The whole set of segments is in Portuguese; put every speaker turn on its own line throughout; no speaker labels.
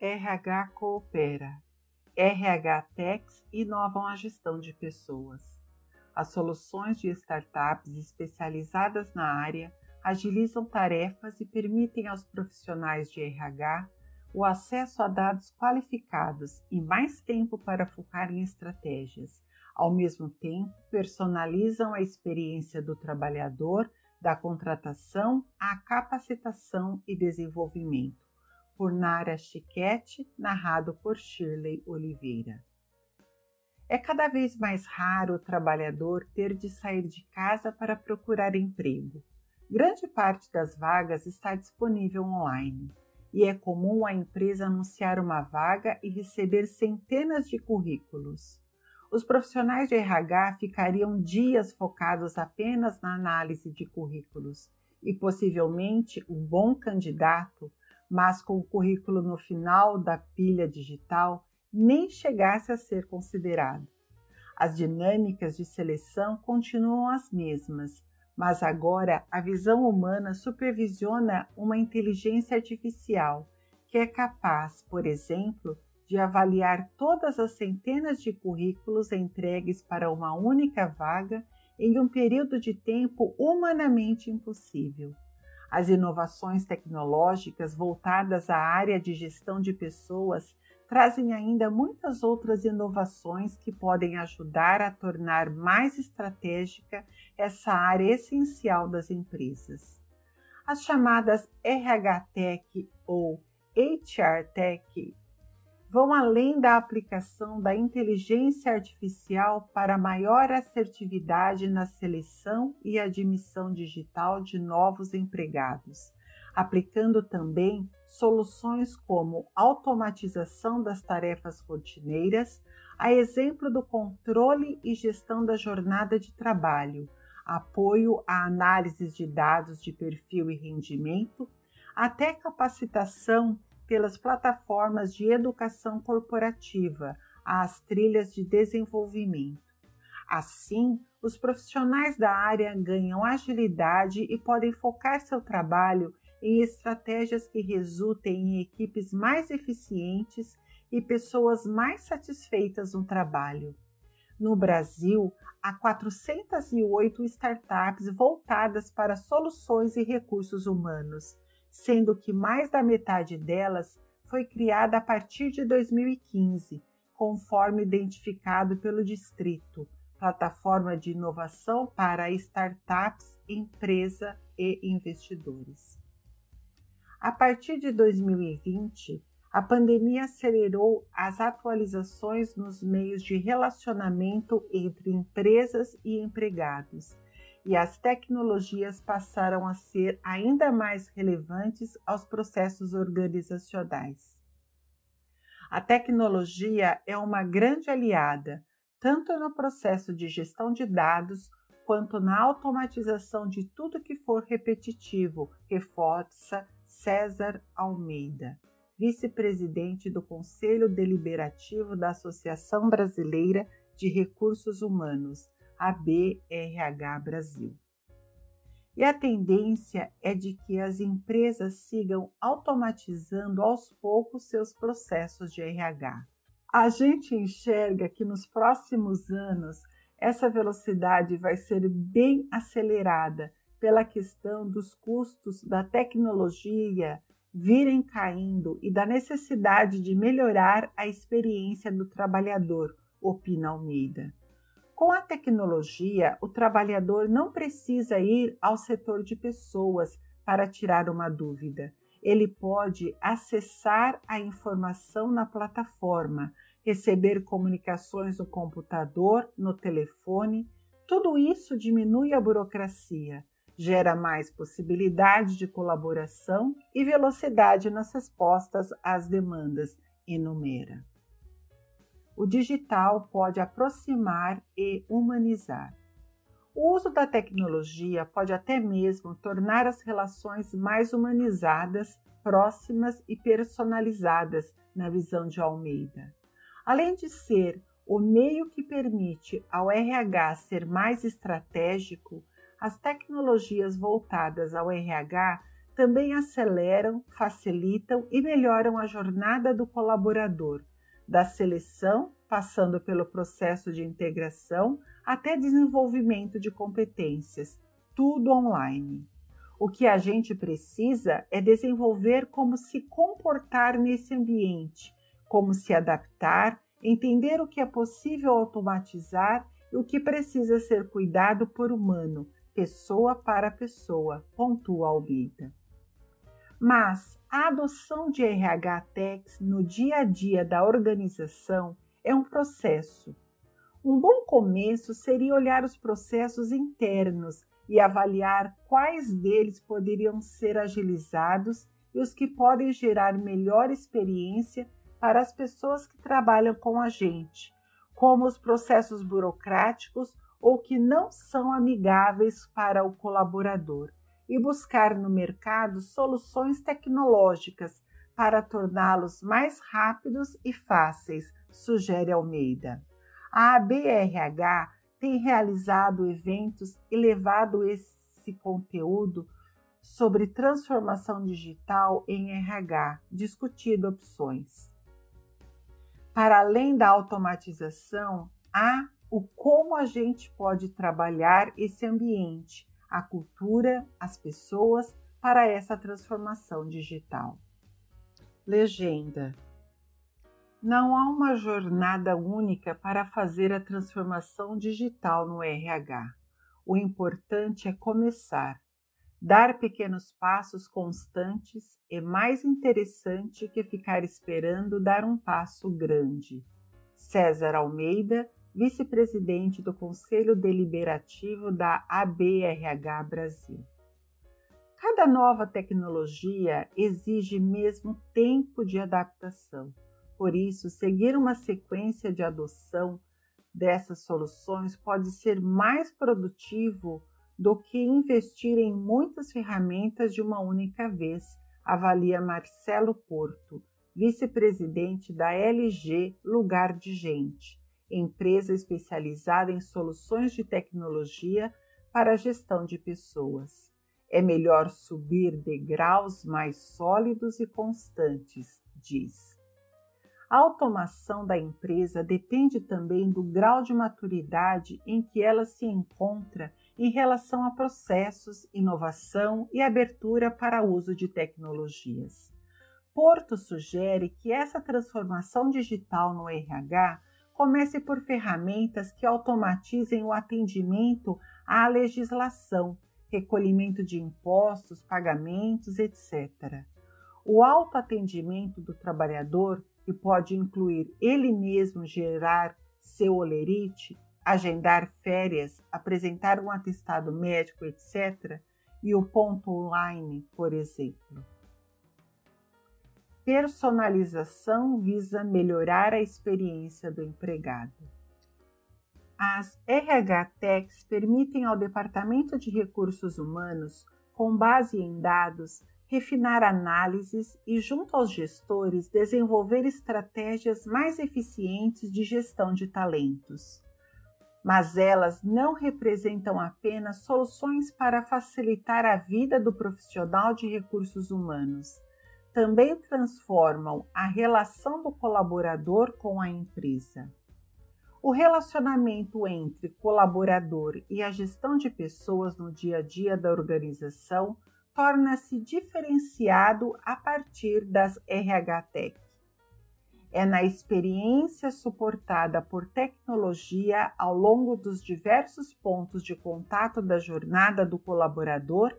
RH Coopera. RH Techs inovam a gestão de pessoas. As soluções de startups especializadas na área agilizam tarefas e permitem aos profissionais de RH o acesso a dados qualificados e mais tempo para focar em estratégias. Ao mesmo tempo, personalizam a experiência do trabalhador, da contratação à capacitação e desenvolvimento. Por Nara Chiquete, narrado por Shirley Oliveira. É cada vez mais raro o trabalhador ter de sair de casa para procurar emprego. Grande parte das vagas está disponível online e é comum a empresa anunciar uma vaga e receber centenas de currículos. Os profissionais de RH ficariam dias focados apenas na análise de currículos e possivelmente um bom candidato, mas com o currículo no final da pilha digital, nem chegasse a ser considerado. As dinâmicas de seleção continuam as mesmas, mas agora a visão humana supervisiona uma inteligência artificial que é capaz, por exemplo, de avaliar todas as centenas de currículos entregues para uma única vaga em um período de tempo humanamente impossível. As inovações tecnológicas voltadas à área de gestão de pessoas trazem ainda muitas outras inovações que podem ajudar a tornar mais estratégica essa área essencial das empresas. As chamadas RH Tech ou HR Tech vão além da aplicação da inteligência artificial para maior assertividade na seleção e admissão digital de novos empregados aplicando também soluções como automatização das tarefas rotineiras, a exemplo do controle e gestão da jornada de trabalho, apoio a análises de dados de perfil e rendimento, até capacitação pelas plataformas de educação corporativa, às trilhas de desenvolvimento. Assim, os profissionais da área ganham agilidade e podem focar seu trabalho em estratégias que resultem em equipes mais eficientes e pessoas mais satisfeitas no trabalho. No Brasil, há 408 startups voltadas para soluções e recursos humanos, sendo que mais da metade delas foi criada a partir de 2015, conforme identificado pelo Distrito, plataforma de inovação para startups, empresa e investidores. A partir de 2020, a pandemia acelerou as atualizações nos meios de relacionamento entre empresas e empregados, e as tecnologias passaram a ser ainda mais relevantes aos processos organizacionais. A tecnologia é uma grande aliada, tanto no processo de gestão de dados quanto na automatização de tudo que for repetitivo, reforça César Almeida, vice-presidente do Conselho Deliberativo da Associação Brasileira de Recursos Humanos, ABRH Brasil. E a tendência é de que as empresas sigam automatizando aos poucos seus processos de RH. A gente enxerga que nos próximos anos essa velocidade vai ser bem acelerada pela questão dos custos da tecnologia virem caindo e da necessidade de melhorar a experiência do trabalhador, opina Almeida. Com a tecnologia, o trabalhador não precisa ir ao setor de pessoas para tirar uma dúvida. Ele pode acessar a informação na plataforma, receber comunicações no computador, no telefone. Tudo isso diminui a burocracia gera mais possibilidade de colaboração e velocidade nas respostas às demandas, enumera. O digital pode aproximar e humanizar. O uso da tecnologia pode até mesmo tornar as relações mais humanizadas, próximas e personalizadas, na visão de Almeida. Além de ser o meio que permite ao RH ser mais estratégico, as tecnologias voltadas ao RH também aceleram, facilitam e melhoram a jornada do colaborador, da seleção, passando pelo processo de integração até desenvolvimento de competências, tudo online. O que a gente precisa é desenvolver como se comportar nesse ambiente, como se adaptar, entender o que é possível automatizar e o que precisa ser cuidado por humano, pessoa para pessoa, pontua Almeida. Mas a adoção de RH Techs no dia a dia da organização é um processo. Um bom começo seria olhar os processos internos e avaliar quais deles poderiam ser agilizados e os que podem gerar melhor experiência para as pessoas que trabalham com a gente, como os processos burocráticos ou que não são amigáveis para o colaborador e buscar no mercado soluções tecnológicas para torná-los mais rápidos e fáceis, sugere Almeida. A ABRH tem realizado eventos e levado esse conteúdo sobre transformação digital em RH, discutido opções. Para além da automatização, há o como a gente pode trabalhar esse ambiente a cultura, as pessoas para essa transformação digital. Legenda: Não há uma jornada única para fazer a transformação digital no RH. O importante é começar. Dar pequenos passos constantes é mais interessante que ficar esperando dar um passo grande. César Almeida, vice-presidente do Conselho Deliberativo da ABRH Brasil. Cada nova tecnologia exige mesmo tempo de adaptação. Por isso, seguir uma sequência de adoção dessas soluções pode ser mais produtivo do que investir em muitas ferramentas de uma única vez, avalia Marcelo Porto, vice-presidente da LG Lugar de Gente empresa especializada em soluções de tecnologia para a gestão de pessoas. É melhor subir degraus mais sólidos e constantes, diz. A automação da empresa depende também do grau de maturidade em que ela se encontra em relação a processos, inovação e abertura para uso de tecnologias. Porto sugere que essa transformação digital no RH Comece por ferramentas que automatizem o atendimento à legislação, recolhimento de impostos, pagamentos, etc. O autoatendimento do trabalhador, que pode incluir ele mesmo gerar seu olerite, agendar férias, apresentar um atestado médico, etc., e o ponto online, por exemplo. Personalização visa melhorar a experiência do empregado. As RH Techs permitem ao Departamento de Recursos Humanos, com base em dados, refinar análises e, junto aos gestores, desenvolver estratégias mais eficientes de gestão de talentos. Mas elas não representam apenas soluções para facilitar a vida do profissional de recursos humanos também transformam a relação do colaborador com a empresa. O relacionamento entre colaborador e a gestão de pessoas no dia a dia da organização torna-se diferenciado a partir das RH Tech. É na experiência suportada por tecnologia ao longo dos diversos pontos de contato da jornada do colaborador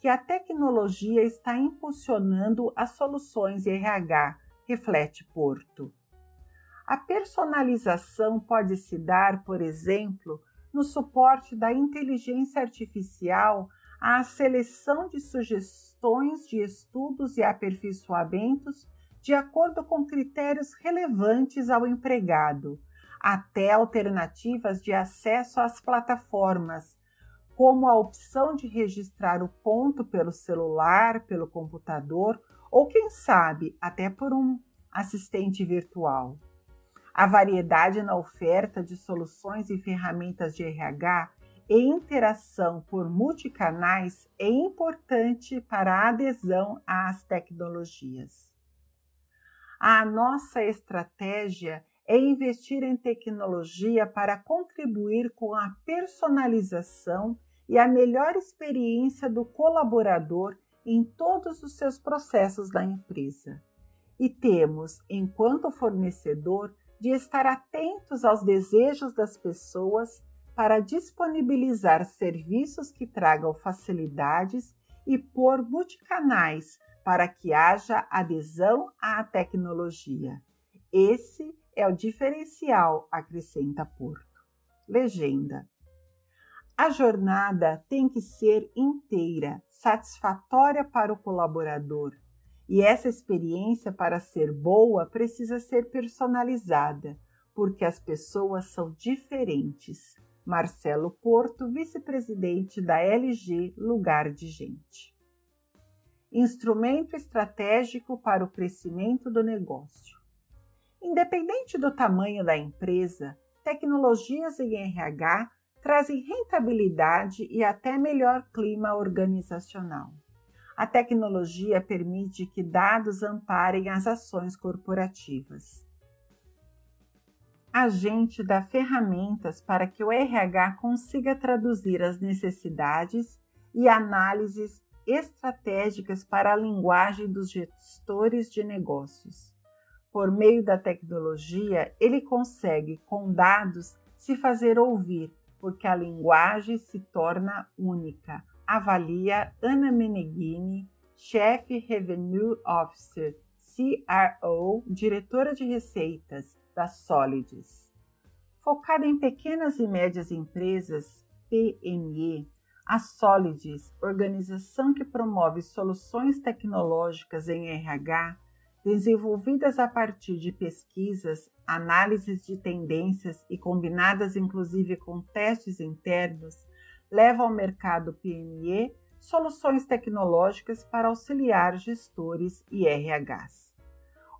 que a tecnologia está impulsionando as soluções RH, reflete Porto. A personalização pode se dar, por exemplo, no suporte da inteligência artificial à seleção de sugestões de estudos e aperfeiçoamentos de acordo com critérios relevantes ao empregado, até alternativas de acesso às plataformas, como a opção de registrar o ponto pelo celular, pelo computador ou, quem sabe, até por um assistente virtual. A variedade na oferta de soluções e ferramentas de RH e interação por multicanais é importante para a adesão às tecnologias. A nossa estratégia é investir em tecnologia para contribuir com a personalização e a melhor experiência do colaborador em todos os seus processos da empresa. E temos, enquanto fornecedor, de estar atentos aos desejos das pessoas para disponibilizar serviços que tragam facilidades e por multicanais para que haja adesão à tecnologia. Esse é o diferencial, acrescenta Porto. Legenda: A jornada tem que ser inteira, satisfatória para o colaborador, e essa experiência, para ser boa, precisa ser personalizada, porque as pessoas são diferentes. Marcelo Porto, vice-presidente da LG Lugar de Gente. Instrumento estratégico para o crescimento do negócio. Independente do tamanho da empresa, tecnologias em RH trazem rentabilidade e até melhor clima organizacional. A tecnologia permite que dados amparem as ações corporativas a gente dá ferramentas para que o RH consiga traduzir as necessidades e análises estratégicas para a linguagem dos gestores de negócios. Por meio da tecnologia, ele consegue, com dados, se fazer ouvir, porque a linguagem se torna única. Avalia Ana Meneghini, chefe Revenue Officer, CRO, diretora de receitas da Solides. Focada em pequenas e médias empresas, PME, a Solides, organização que promove soluções tecnológicas em RH, desenvolvidas a partir de pesquisas, análises de tendências e combinadas inclusive com testes internos, leva ao mercado PME soluções tecnológicas para auxiliar gestores e RHs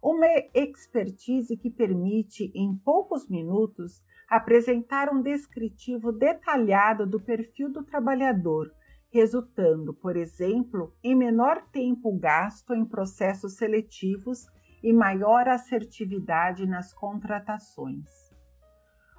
uma expertise que permite, em poucos minutos, apresentar um descritivo detalhado do perfil do trabalhador, resultando, por exemplo, em menor tempo gasto em processos seletivos e maior assertividade nas contratações.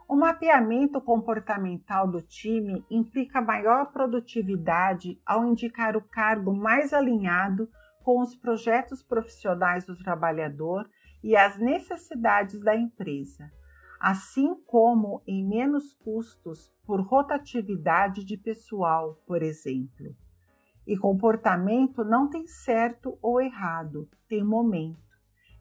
O mapeamento comportamental do time implica maior produtividade ao indicar o cargo mais alinhado com os projetos profissionais do trabalhador e as necessidades da empresa, assim como em menos custos por rotatividade de pessoal, por exemplo. E comportamento não tem certo ou errado, tem momento.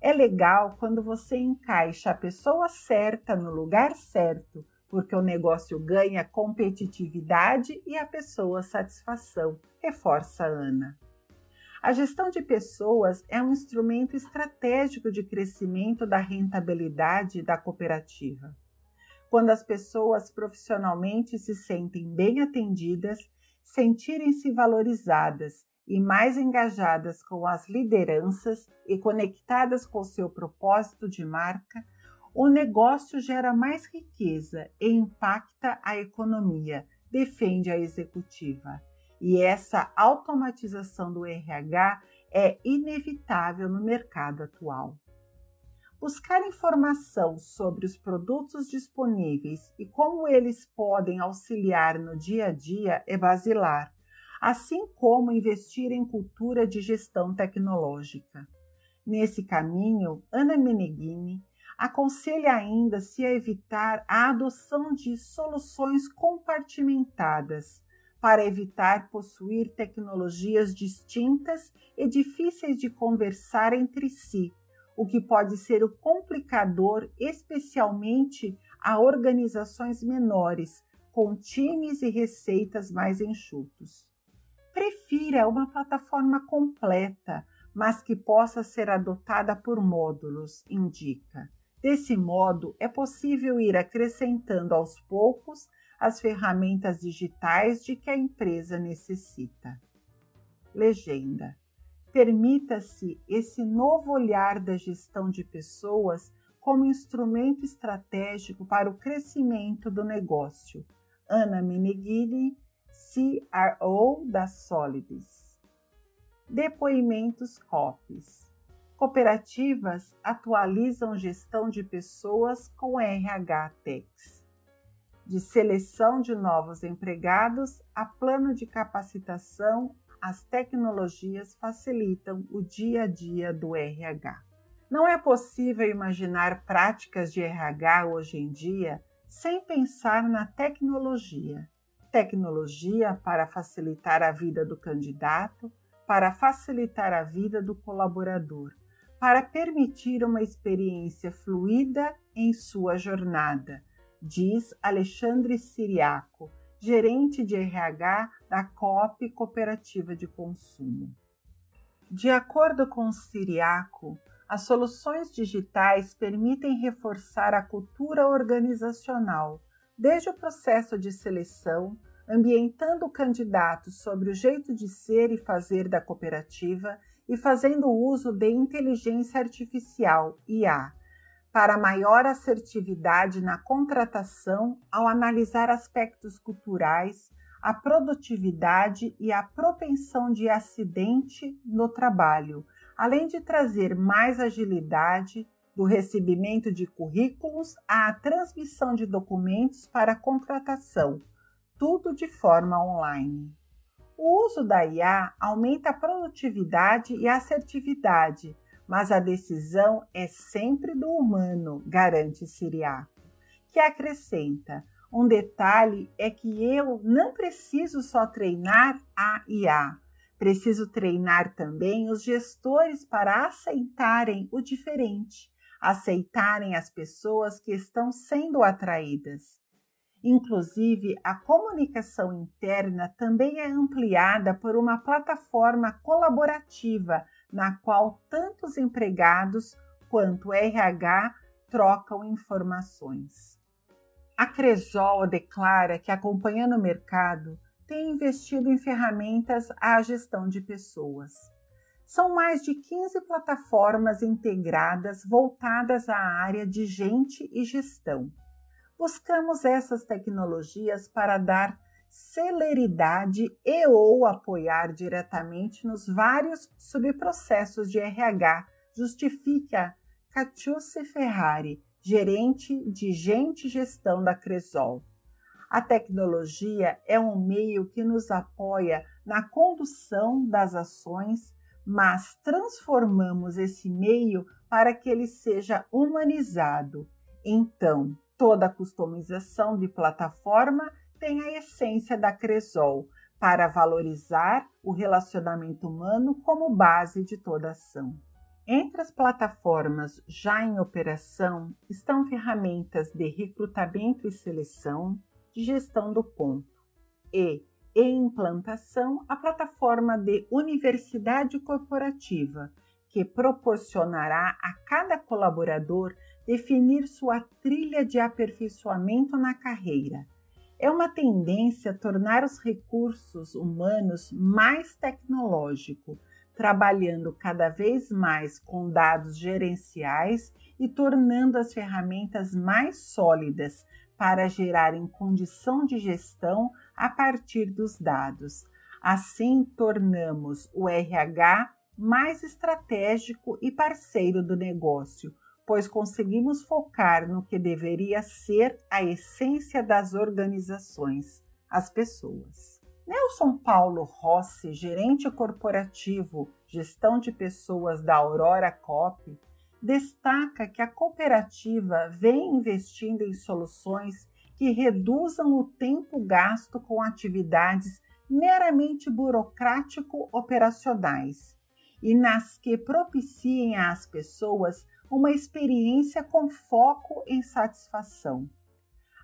É legal quando você encaixa a pessoa certa no lugar certo, porque o negócio ganha competitividade e a pessoa satisfação, reforça Ana. A gestão de pessoas é um instrumento estratégico de crescimento da rentabilidade da cooperativa. Quando as pessoas profissionalmente se sentem bem atendidas, sentirem-se valorizadas e mais engajadas com as lideranças e conectadas com seu propósito de marca, o negócio gera mais riqueza e impacta a economia, defende a executiva. E essa automatização do RH é inevitável no mercado atual. Buscar informação sobre os produtos disponíveis e como eles podem auxiliar no dia a dia é basilar, assim como investir em cultura de gestão tecnológica. Nesse caminho, Ana Meneghini aconselha ainda se a evitar a adoção de soluções compartimentadas para evitar possuir tecnologias distintas e difíceis de conversar entre si, o que pode ser o complicador, especialmente a organizações menores, com times e receitas mais enxutos. Prefira uma plataforma completa, mas que possa ser adotada por módulos, indica. Desse modo, é possível ir acrescentando aos poucos as ferramentas digitais de que a empresa necessita. Legenda: Permita-se esse novo olhar da gestão de pessoas como instrumento estratégico para o crescimento do negócio. Ana Meneghini, CRO da Solidis. Depoimentos COPs. Cooperativas atualizam gestão de pessoas com RH Techs. De seleção de novos empregados a plano de capacitação, as tecnologias facilitam o dia a dia do RH. Não é possível imaginar práticas de RH hoje em dia sem pensar na tecnologia. Tecnologia para facilitar a vida do candidato, para facilitar a vida do colaborador, para permitir uma experiência fluida em sua jornada, diz Alexandre Siriaco, gerente de RH da COP Cooperativa de Consumo. De acordo com Siriaco, as soluções digitais permitem reforçar a cultura organizacional, desde o processo de seleção, ambientando o candidato sobre o jeito de ser e fazer da cooperativa e fazendo uso de inteligência artificial, IA, para maior assertividade na contratação ao analisar aspectos culturais, a produtividade e a propensão de acidente no trabalho, além de trazer mais agilidade do recebimento de currículos à transmissão de documentos para contratação, tudo de forma online. O uso da IA aumenta a produtividade e a assertividade, mas a decisão é sempre do humano, garante Siriaco, que acrescenta: um detalhe é que eu não preciso só treinar a IA, Preciso treinar também os gestores para aceitarem o diferente, aceitarem as pessoas que estão sendo atraídas. Inclusive, a comunicação interna também é ampliada por uma plataforma colaborativa na qual tanto os empregados quanto o RH trocam informações. A Cresol declara que, acompanhando o mercado, tem investido em ferramentas à gestão de pessoas. São mais de 15 plataformas integradas voltadas à área de gente e gestão. Buscamos essas tecnologias para dar celeridade e ou apoiar diretamente nos vários subprocessos de RH, justifica Catiuce Ferrari, gerente de gente gestão da Cresol. A tecnologia é um meio que nos apoia na condução das ações, mas transformamos esse meio para que ele seja humanizado. Então, toda customização de plataforma tem a essência da Cresol para valorizar o relacionamento humano como base de toda ação. Entre as plataformas já em operação estão ferramentas de recrutamento e seleção, de gestão do ponto e, em implantação, a plataforma de universidade corporativa, que proporcionará a cada colaborador definir sua trilha de aperfeiçoamento na carreira. É uma tendência tornar os recursos humanos mais tecnológico, trabalhando cada vez mais com dados gerenciais e tornando as ferramentas mais sólidas para gerar em condição de gestão a partir dos dados. Assim, tornamos o RH mais estratégico e parceiro do negócio, pois conseguimos focar no que deveria ser a essência das organizações, as pessoas. Nelson Paulo Rossi, gerente corporativo, gestão de pessoas da Aurora Cop, destaca que a cooperativa vem investindo em soluções que reduzam o tempo gasto com atividades meramente burocrático-operacionais e nas que propiciem às pessoas uma experiência com foco em satisfação.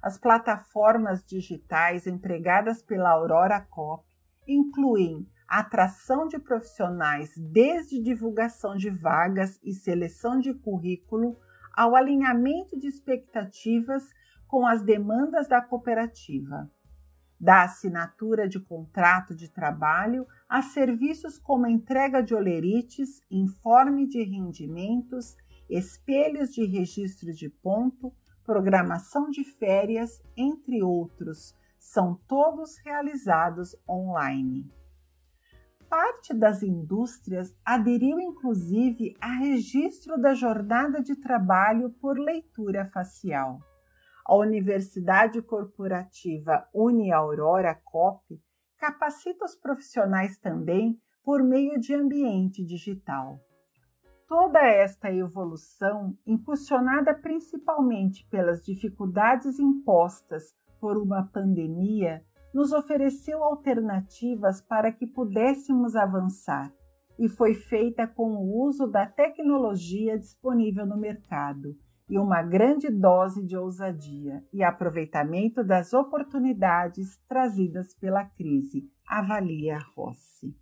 As plataformas digitais empregadas pela Aurora Cop incluem atração de profissionais desde divulgação de vagas e seleção de currículo ao alinhamento de expectativas com as demandas da cooperativa. Da assinatura de contrato de trabalho a serviços como entrega de olerites, informe de rendimentos, espelhos de registro de ponto, programação de férias, entre outros, são todos realizados online. Parte das indústrias aderiu inclusive a registro da jornada de trabalho por leitura facial. A Universidade Corporativa Uni Aurora COP capacita os profissionais também por meio de ambiente digital. Toda esta evolução, impulsionada principalmente pelas dificuldades impostas por uma pandemia, nos ofereceu alternativas para que pudéssemos avançar e foi feita com o uso da tecnologia disponível no mercado e uma grande dose de ousadia e aproveitamento das oportunidades trazidas pela crise, avalia Rossi.